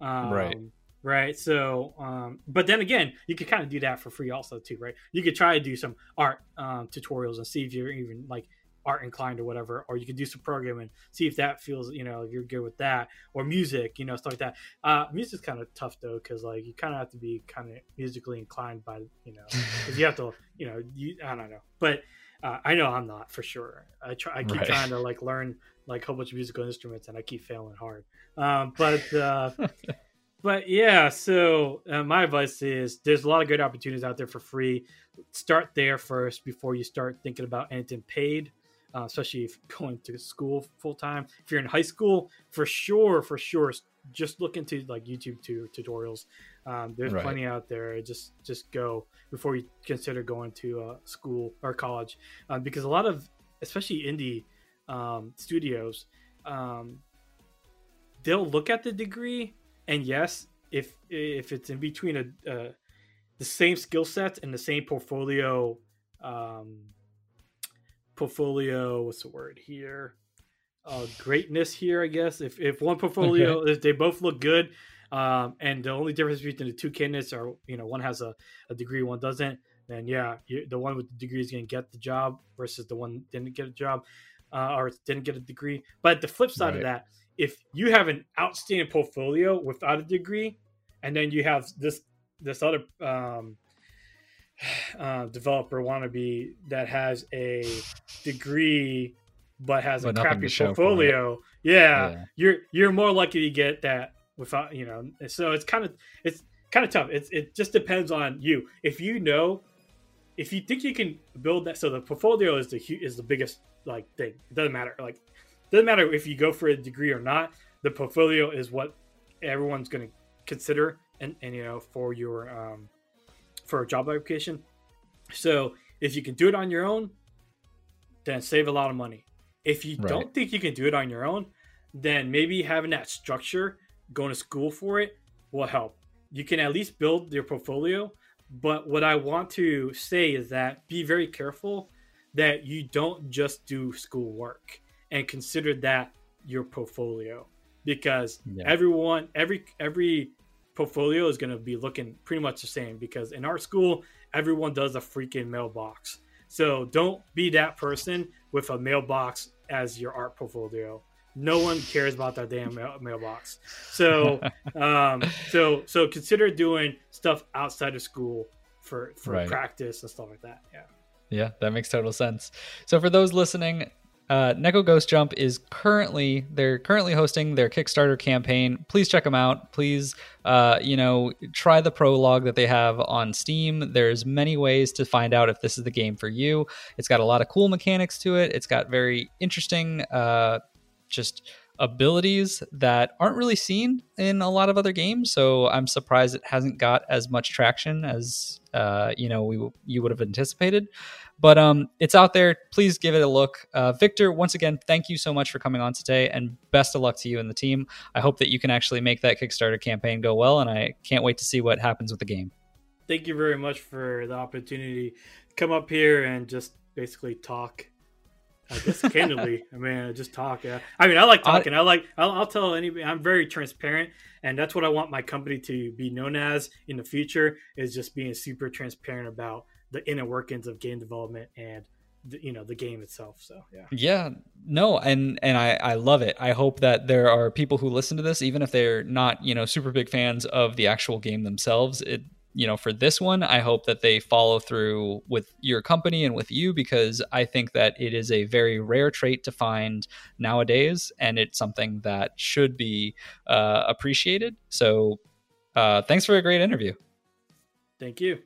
Um, right. right? So, um, but then again, you could kind of do that for free also too, right? You could try to do some art um, tutorials and see if you're even like art inclined or whatever, or you could do some programming, see if that feels, you know, you're good with that, or music, you know, stuff like that. Uh, music's kind of tough though, because like you kind of have to be kind of musically inclined by, you know, because you have to, you know, you I don't know, but uh, I know I'm not for sure. I try, I keep right. trying to like learn like a whole bunch of musical instruments, and I keep failing hard. Um, but uh, but yeah, so uh, my advice is there's a lot of good opportunities out there for free. Start there first before you start thinking about anything paid uh, especially if going to school full time. If you're in high school, for sure, for sure, just look into like YouTube to, tutorials. Um, there's right. plenty out there. Just just go before you consider going to uh, school or college, um, because a lot of especially indie um, studios, um, they'll look at the degree and yes, if if it's in between a, uh, the same skill sets and the same portfolio um, portfolio what's the word here? Uh, greatness here i guess. If, if one portfolio okay. if they both look good um, and the only difference between the two candidates are you know one has a, a degree one doesn't then yeah you, the one with the degree is going to get the job versus the one didn't get a job uh, or didn't get a degree but the flip side right. of that if you have an outstanding portfolio without a degree and then you have this this other um, uh, developer wannabe that has a degree but has but a crappy portfolio, yeah, yeah, you're you're more likely to get that without you know. So it's kind of it's kind of tough. It's it just depends on you. If you know, if you think you can build that, so the portfolio is the is the biggest like thing. It doesn't matter. Like doesn't matter if you go for a degree or not. The portfolio is what everyone's going to consider and and you know for your um for a job application. So if you can do it on your own, then save a lot of money. If you right. don't think you can do it on your own, then maybe having that structure, going to school for it, will help. You can at least build your portfolio. But what I want to say is that be very careful that you don't just do school work and consider that your portfolio because yeah. everyone every every portfolio is going to be looking pretty much the same because in our school, everyone does a freaking mailbox. So don't be that person with a mailbox as your art portfolio. No one cares about that damn mail- mailbox. So, um, so, so consider doing stuff outside of school for for right. practice and stuff like that. Yeah. Yeah, that makes total sense. So for those listening, uh, Neko Ghost Jump is currently they're currently hosting their Kickstarter campaign. Please check them out. Please, uh, you know, try the prologue that they have on Steam. There's many ways to find out if this is the game for you. It's got a lot of cool mechanics to it. It's got very interesting, uh, just abilities that aren't really seen in a lot of other games. So I'm surprised it hasn't got as much traction as uh, you know we you would have anticipated. But um, it's out there. Please give it a look. Uh, Victor, once again, thank you so much for coming on today, and best of luck to you and the team. I hope that you can actually make that Kickstarter campaign go well, and I can't wait to see what happens with the game. Thank you very much for the opportunity come up here and just basically talk. I guess candidly, I mean, just talk. Yeah. I mean, I like talking. I, I like. I'll, I'll tell anybody. I'm very transparent, and that's what I want my company to be known as in the future. Is just being super transparent about the inner workings of game development and the, you know the game itself so yeah yeah no and and i i love it i hope that there are people who listen to this even if they're not you know super big fans of the actual game themselves it you know for this one i hope that they follow through with your company and with you because i think that it is a very rare trait to find nowadays and it's something that should be uh, appreciated. So uh, thanks for a great interview. Thank you